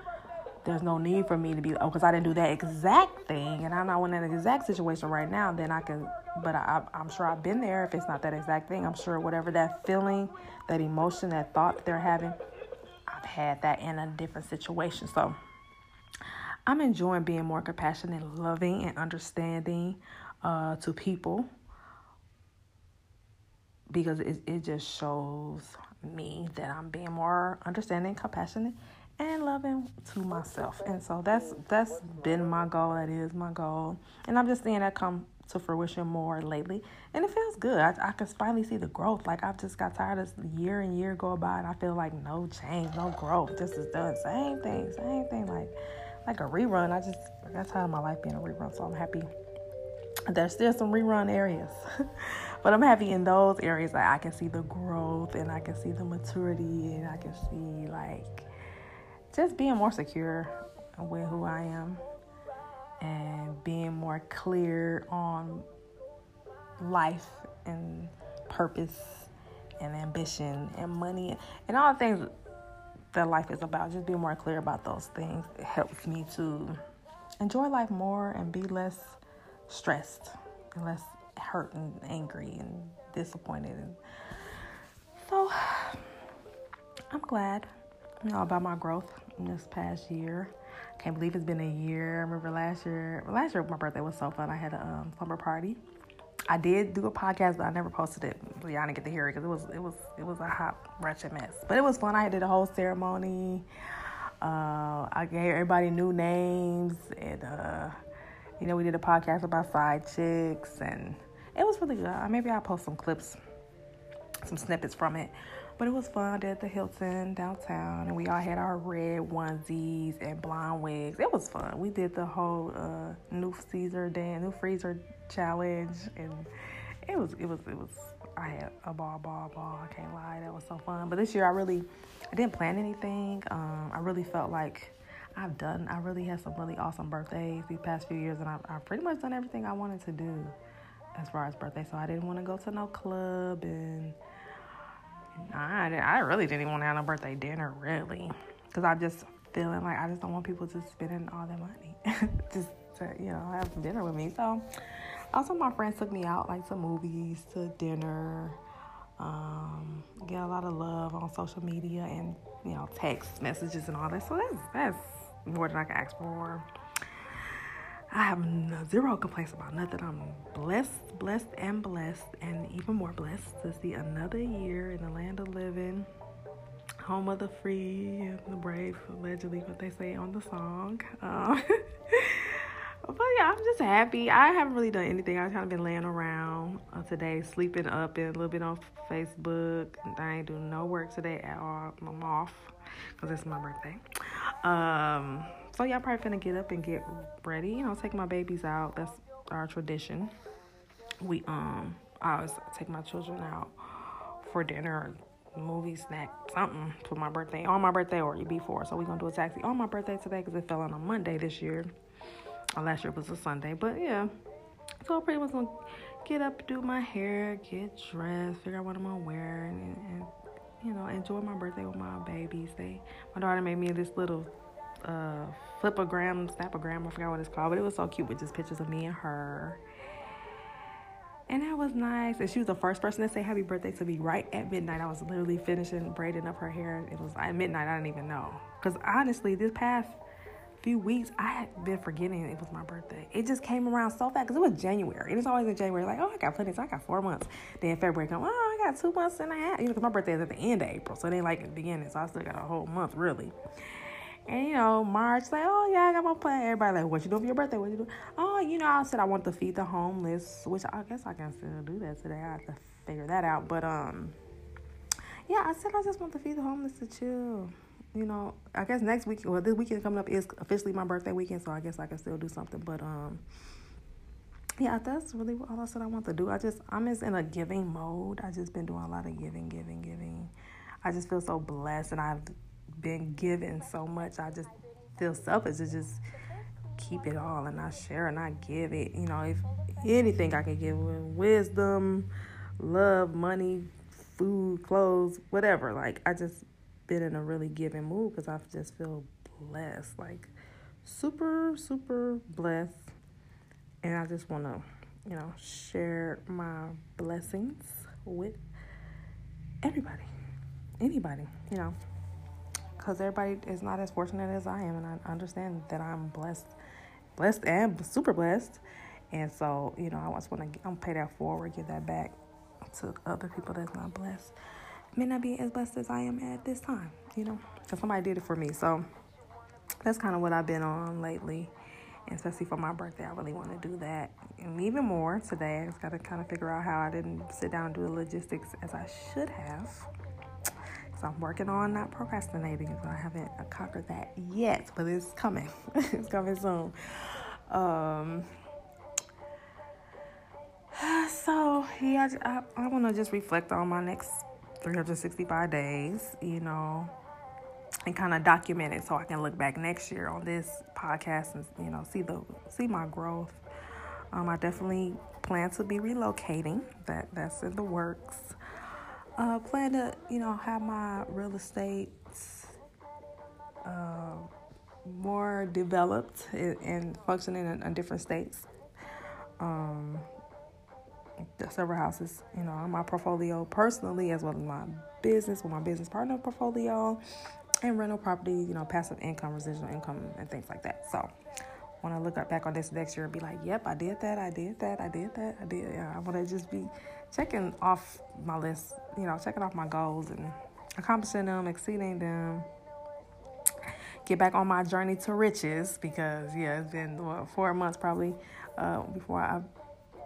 there's no need for me to be, oh, because I didn't do that exact thing and I'm not in that exact situation right now, then I can, but I, I'm sure I've been there. If it's not that exact thing, I'm sure whatever that feeling, that emotion, that thought that they're having, I've had that in a different situation. So I'm enjoying being more compassionate, loving, and understanding uh, to people because it, it just shows me that I'm being more understanding, compassionate, and loving to myself. And so that's that's been my goal. That is my goal, and I'm just seeing that come to fruition more lately, and it feels good. I, I can finally see the growth. Like I've just got tired of year and year go by, and I feel like no change, no growth. Just is done same thing, same thing, like like a rerun. I just I got tired of my life being a rerun, so I'm happy. There's still some rerun areas. [LAUGHS] But I'm happy in those areas that I can see the growth and I can see the maturity and I can see like just being more secure with who I am and being more clear on life and purpose and ambition and money and all the things that life is about. Just being more clear about those things helps me to enjoy life more and be less stressed and less hurt and angry and disappointed. And so [SIGHS] I'm glad, you know, about my growth this past year. I can't believe it's been a year. I remember last year. Last year, my birthday was so fun. I had a um, slumber party. I did do a podcast, but I never posted it. So y'all didn't get to hear it because it was it was it was a hot wretched mess. But it was fun. I did a whole ceremony. Uh, I gave everybody new names, and uh, you know we did a podcast about side chicks and it was really good. Maybe I'll post some clips some snippets from it. But it was fun. Did the Hilton downtown, and we all had our red onesies and blonde wigs. It was fun. We did the whole uh, new Caesar dance, new freezer challenge, and it was it was it was. I had a ball, ball, ball. I can't lie, that was so fun. But this year, I really, I didn't plan anything. Um, I really felt like I've done. I really had some really awesome birthdays these past few years, and I've, I've pretty much done everything I wanted to do as far as birthday. So I didn't want to go to no club and I, I really didn't even want to have no birthday dinner, really, because I'm just feeling like I just don't want people just spending all their money [LAUGHS] just to, you know, have dinner with me. So, also my friends took me out like to movies, to dinner, um, get a lot of love on social media and you know text messages and all that. So that's that's more than I can ask for. I have zero complaints about nothing. I'm blessed, blessed, and blessed, and even more blessed to see another year in the land of living, home of the free and the brave, allegedly what they say on the song. Um, [LAUGHS] but yeah, I'm just happy. I haven't really done anything. I've kind of been laying around uh, today, sleeping up and a little bit on Facebook. I ain't doing no work today at all. I'm off because it's my birthday. Um, so y'all probably finna get up and get ready. You know, take my babies out. That's our tradition. We um, I always take my children out for dinner, movie, snack, something for my birthday on my birthday or before. So we gonna do a taxi on my birthday today because it fell on a Monday this year. Uh, last year was a Sunday, but yeah. So I'm pretty much gonna get up, do my hair, get dressed, figure out what I'm gonna wear, and, and you know, enjoy my birthday with my babies. They, my daughter made me this little uh, Flipagram, snapogram, I forgot what it's called, but it was so cute with just pictures of me and her. And that was nice. And she was the first person to say happy birthday to me right at midnight. I was literally finishing braiding up her hair. It was at midnight. I didn't even know. Because honestly, this past few weeks, I had been forgetting it was my birthday. It just came around so fast because it was January. It was always in January. Like, oh, I got plenty. So I got four months. Then February come, oh, I got two months and a half. You know, because my birthday is at the end of April. So it ain't like the beginning. So I still got a whole month, really. And you know, March like, oh yeah, I got my plan. Everybody like, what you doing for your birthday? What you do? Oh, you know, I said I want to feed the homeless, which I guess I can still do that today. I have to figure that out. But um, yeah, I said I just want to feed the homeless to chill. You know, I guess next week, well, this weekend coming up is officially my birthday weekend, so I guess I can still do something. But um, yeah, that's really all I said I want to do. I just I'm just in a giving mode. I just been doing a lot of giving, giving, giving. I just feel so blessed, and I've been given so much. I just feel selfish to just keep it all and I share and I give it. You know, if anything I can give wisdom, love, money, food, clothes, whatever. Like I just been in a really giving mood because I just feel blessed, like super, super blessed. And I just want to, you know, share my blessings with everybody, anybody, you know because everybody is not as fortunate as I am, and I understand that I'm blessed, blessed and super blessed, and so you know I just want to I'm pay that forward, give that back to other people that's not blessed, may not be as blessed as I am at this time, you know, because somebody did it for me, so that's kind of what I've been on lately. And Especially for my birthday, I really want to do that. And even more today, I just got to kind of figure out how I didn't sit down and do the logistics as I should have so I'm working on not procrastinating. So I haven't conquered that yet, but it's coming. [LAUGHS] it's coming soon. Um, [SIGHS] so yeah, I, I want to just reflect on my next 365 days, you know, and kind of document it so I can look back next year on this podcast and you know see the see my growth. Um, I definitely plan to be relocating. That that's in the works. Uh, plan to, you know, have my real estate uh, more developed and functioning in, in, different states. Um, several houses, you know, my portfolio personally, as well as my business, with my business partner portfolio, and rental property, you know, passive income, residual income, and things like that. So, when I look back on this next year and be like, yep, I did that, I did that, I did that, I did. I want to just be checking off my list, you know, checking off my goals and accomplishing them, exceeding them. Get back on my journey to riches because, yeah, it's been what, four months probably uh, before I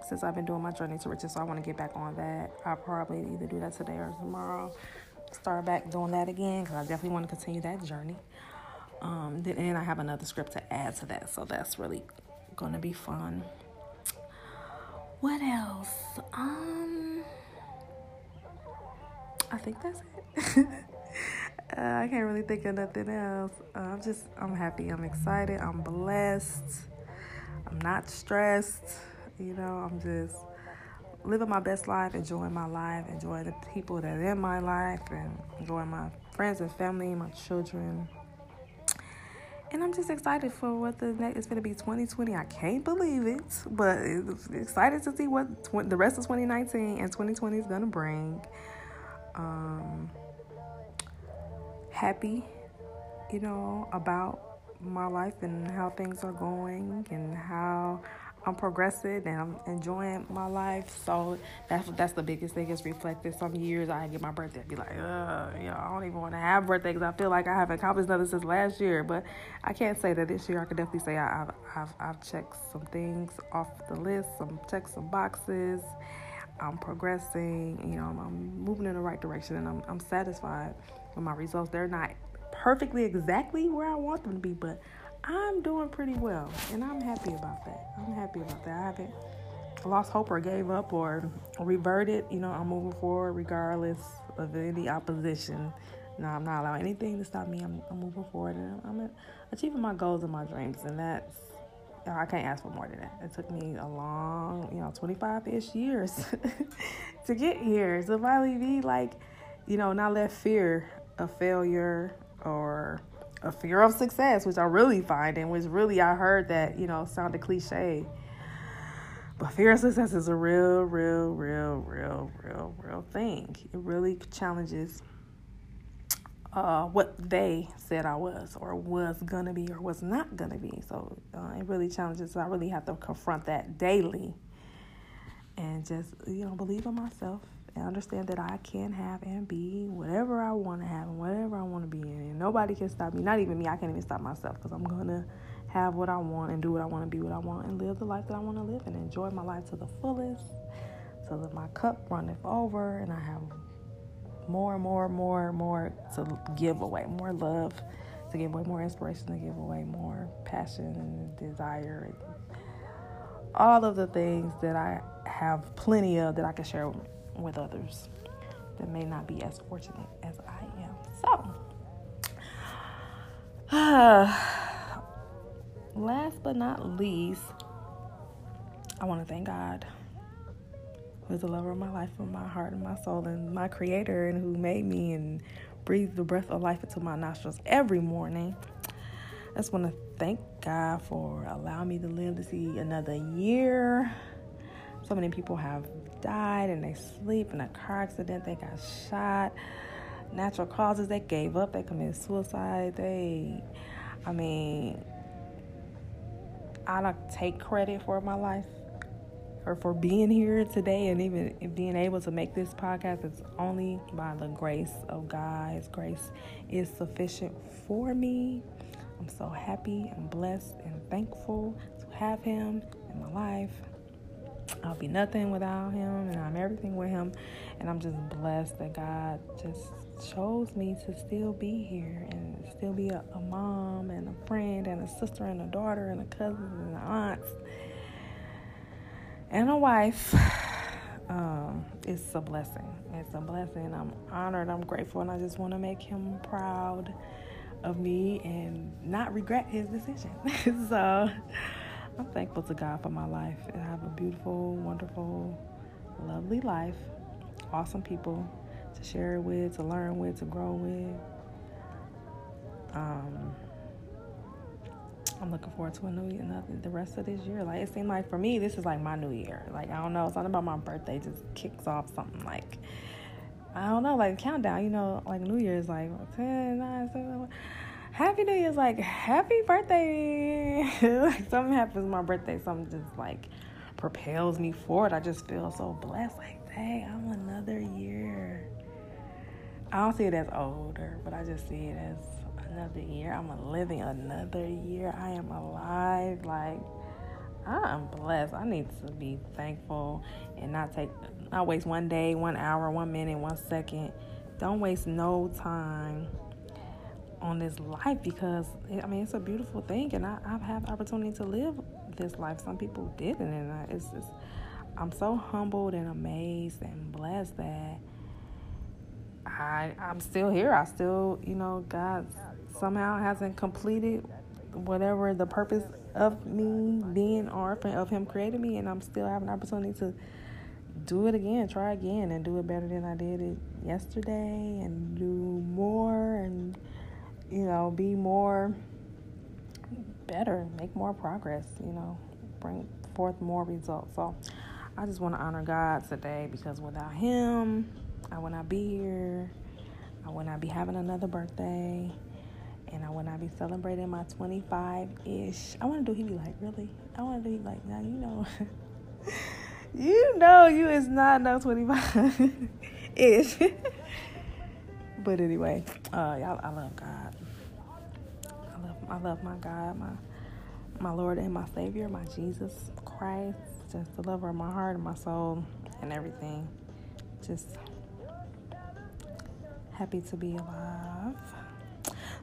since I've been doing my journey to riches. So I want to get back on that. I'll probably either do that today or tomorrow. Start back doing that again because I definitely want to continue that journey. Um, then and I have another script to add to that, so that's really gonna be fun. What else? Um, I think that's it. [LAUGHS] uh, I can't really think of nothing else. Uh, I'm just, I'm happy. I'm excited. I'm blessed. I'm not stressed. You know, I'm just living my best life, enjoying my life, enjoying the people that are in my life, and enjoying my friends and family, my children. And I'm just excited for what the next is going to be 2020. I can't believe it, but excited to see what tw- the rest of 2019 and 2020 is going to bring. Um, happy, you know, about my life and how things are going and how I'm progressing and I'm enjoying my life. So that's that's the biggest thing is reflected. Some years I get my birthday, I'd be like, uh, you know, I don't even want to have birthday because I feel like I haven't accomplished nothing since last year. But I can't say that this year. I could definitely say I, have I've I've checked some things off the list, some checked some boxes. I'm progressing. You know, I'm, I'm moving in the right direction, and I'm I'm satisfied with my results. They're not perfectly exactly where I want them to be, but I'm doing pretty well, and I'm happy about that. I'm happy about that. I haven't lost hope or gave up or reverted. You know, I'm moving forward regardless of any opposition. No, I'm not allowing anything to stop me. I'm, I'm moving forward, and I'm, I'm achieving my goals and my dreams, and that's I can't ask for more than that. It took me a long, you know, 25 ish years [LAUGHS] to get here. To finally be like, you know, not let fear of failure or a fear of success, which I really find, and which really I heard that, you know, sounded cliche. But fear of success is a real, real, real, real, real, real thing. It really challenges uh, what they said I was, or was gonna be, or was not gonna be. So uh, it really challenges. I really have to confront that daily, and just you know believe in myself and understand that I can have and be whatever I want to have and whatever I want to be in. And nobody can stop me. Not even me. I can't even stop myself because I'm gonna have what I want and do what I want to be what I want and live the life that I want to live and enjoy my life to the fullest, so that my cup runneth over and I have more, and more, and more, and more to give away, more love to give away, more inspiration to give away, more passion and desire, all of the things that I have plenty of that I can share with others that may not be as fortunate as I am. So, uh, [SIGHS] last but not least, I want to thank God who is the lover of my life and my heart and my soul and my creator and who made me and breathed the breath of life into my nostrils every morning. I just want to thank God for allowing me to live to see another year. So many people have died and they sleep in a car accident, they got shot, natural causes, they gave up, they committed suicide, they, I mean, I don't take credit for my life or for being here today and even being able to make this podcast it's only by the grace of God. His grace is sufficient for me. I'm so happy and blessed and thankful to have him in my life. I'll be nothing without him and I'm everything with him and I'm just blessed that God just chose me to still be here and still be a, a mom and a friend and a sister and a daughter and a cousin and an aunt and a wife [SIGHS] um, it's a blessing. It's a blessing. I'm honored. I'm grateful, and I just want to make him proud of me and not regret his decision. [LAUGHS] so I'm thankful to God for my life. And I have a beautiful, wonderful, lovely life. Awesome people to share it with, to learn with, to grow with. Um, I'm looking forward to a new year, nothing, the rest of this year. Like it seemed like for me, this is like my new year. Like I don't know, something about my birthday just kicks off something like I don't know, like countdown. You know, like New Year's like 10, 9, 7, Happy New Year's like happy birthday. [LAUGHS] like something happens my birthday, something just like propels me forward. I just feel so blessed. Like, dang, I'm another year. I don't see it as older, but I just see it as another year. I'm living another year. I am alive. Like, I'm blessed. I need to be thankful and not take, not waste one day, one hour, one minute, one second. Don't waste no time on this life because I mean it's a beautiful thing, and I, I've had the opportunity to live this life. Some people didn't, and I, it's just I'm so humbled and amazed and blessed that I I'm still here. I still you know God somehow hasn't completed whatever the purpose of me being orphan of Him creating me, and I'm still having opportunity to do it again, try again, and do it better than I did it yesterday, and do more and you know, be more better, make more progress, you know, bring forth more results. So I just want to honor God today because without Him, I would not be here. I would not be having another birthday. And I would not be celebrating my 25 ish. I want to do, he be like, really? I want to he like, now you know, [LAUGHS] you know, you is not no 25 ish. [LAUGHS] but anyway, uh, y'all, I love God. I love, I love my God, my my Lord and my Savior, my Jesus Christ, just the lover of my heart and my soul and everything. Just happy to be alive.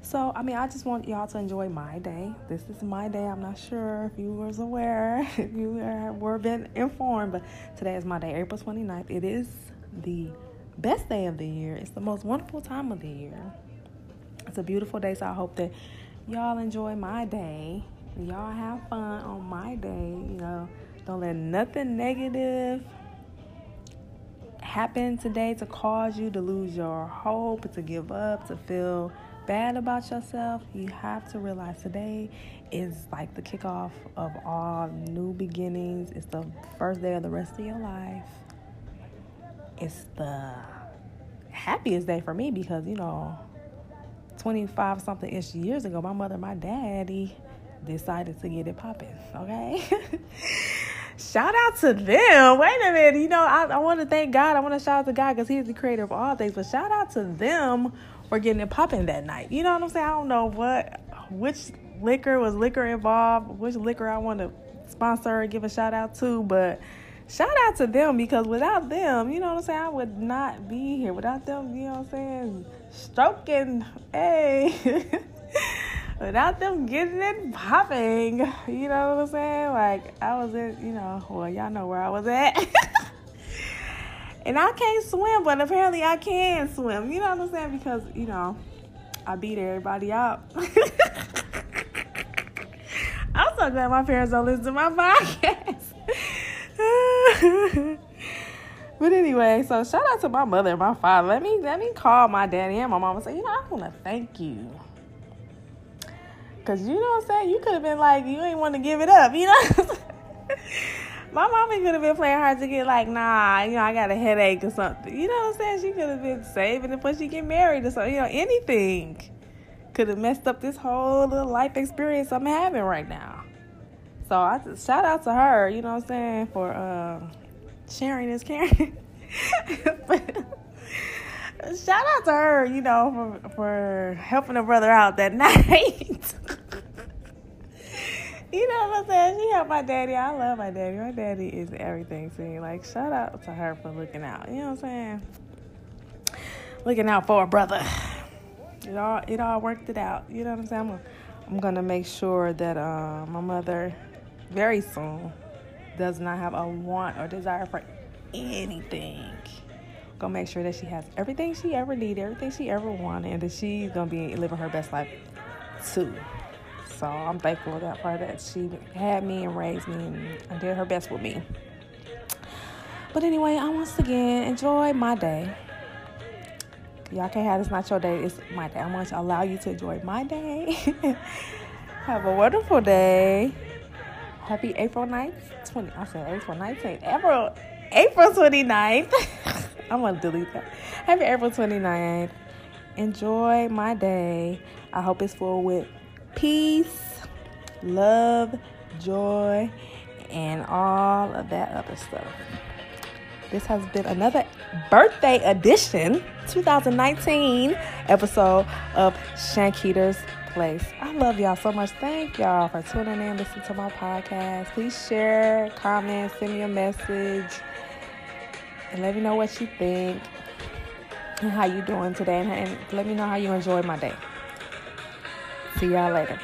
So, I mean, I just want y'all to enjoy my day. This is my day. I'm not sure if you was aware, [LAUGHS] if you were been informed, but today is my day, April 29th. It is the best day of the year. It's the most wonderful time of the year. It's a beautiful day, so I hope that y'all enjoy my day. Y'all have fun on my day. You know, don't let nothing negative happen today to cause you to lose your hope, to give up, to feel bad about yourself. You have to realize today is like the kickoff of all new beginnings. It's the first day of the rest of your life. It's the happiest day for me because, you know, 25 something ish years ago, my mother, my daddy decided to get it popping. Okay. [LAUGHS] shout out to them. Wait a minute. You know, I, I want to thank God. I want to shout out to God because He's the creator of all things. But shout out to them for getting it popping that night. You know what I'm saying? I don't know what, which liquor was liquor involved, which liquor I want to sponsor, give a shout out to. But shout out to them because without them, you know what I'm saying? I would not be here. Without them, you know what I'm saying? Stroking, hey. [LAUGHS] without them getting it popping. You know what I'm saying? Like I was in, you know, well, y'all know where I was at. [LAUGHS] and I can't swim, but apparently I can swim. You know what I'm saying? Because, you know, I beat everybody up. [LAUGHS] I'm so glad my parents don't listen to my podcast. [LAUGHS] but anyway, so shout out to my mother and my father. Let me let me call my daddy and my mom and say, you know, I want to thank you Cause you know what I'm saying? You could have been like, you ain't want to give it up, you know? [LAUGHS] My mommy could have been playing hard to get like, nah, you know, I got a headache or something. You know what I'm saying? She could have been saving it before she get married or something. You know, anything could have messed up this whole little life experience I'm having right now. So I shout out to her, you know what I'm saying, for uh, sharing this caring. [LAUGHS] shout out to her, you know, for for helping a brother out that [LAUGHS] night. you know what I'm saying? She helped my daddy. I love my daddy. My daddy is everything to me. Like, shout out to her for looking out. You know what I'm saying? Looking out for a brother. It all it all worked it out. You know what I'm saying? I'm gonna, I'm gonna make sure that uh, my mother very soon does not have a want or desire for anything gonna make sure that she has everything she ever needed, everything she ever wanted, and that she's gonna be living her best life too. So I'm thankful for that for that she had me and raised me and, and did her best with me. But anyway, I once again enjoy my day. Y'all can't have this not your day, it's my day. I want to allow you to enjoy my day. [LAUGHS] have a wonderful day. Happy April 9th. 20 I said April 19th. April April 29th. [LAUGHS] I'm gonna delete that. Happy April 29th. Enjoy my day. I hope it's full with peace, love, joy, and all of that other stuff. This has been another birthday edition, 2019 episode of Shankita's place. I love y'all so much. Thank y'all for tuning in, listening to my podcast. Please share, comment, send me a message, and let me know what you think and how you doing today, and, and let me know how you enjoyed my day. See y'all later.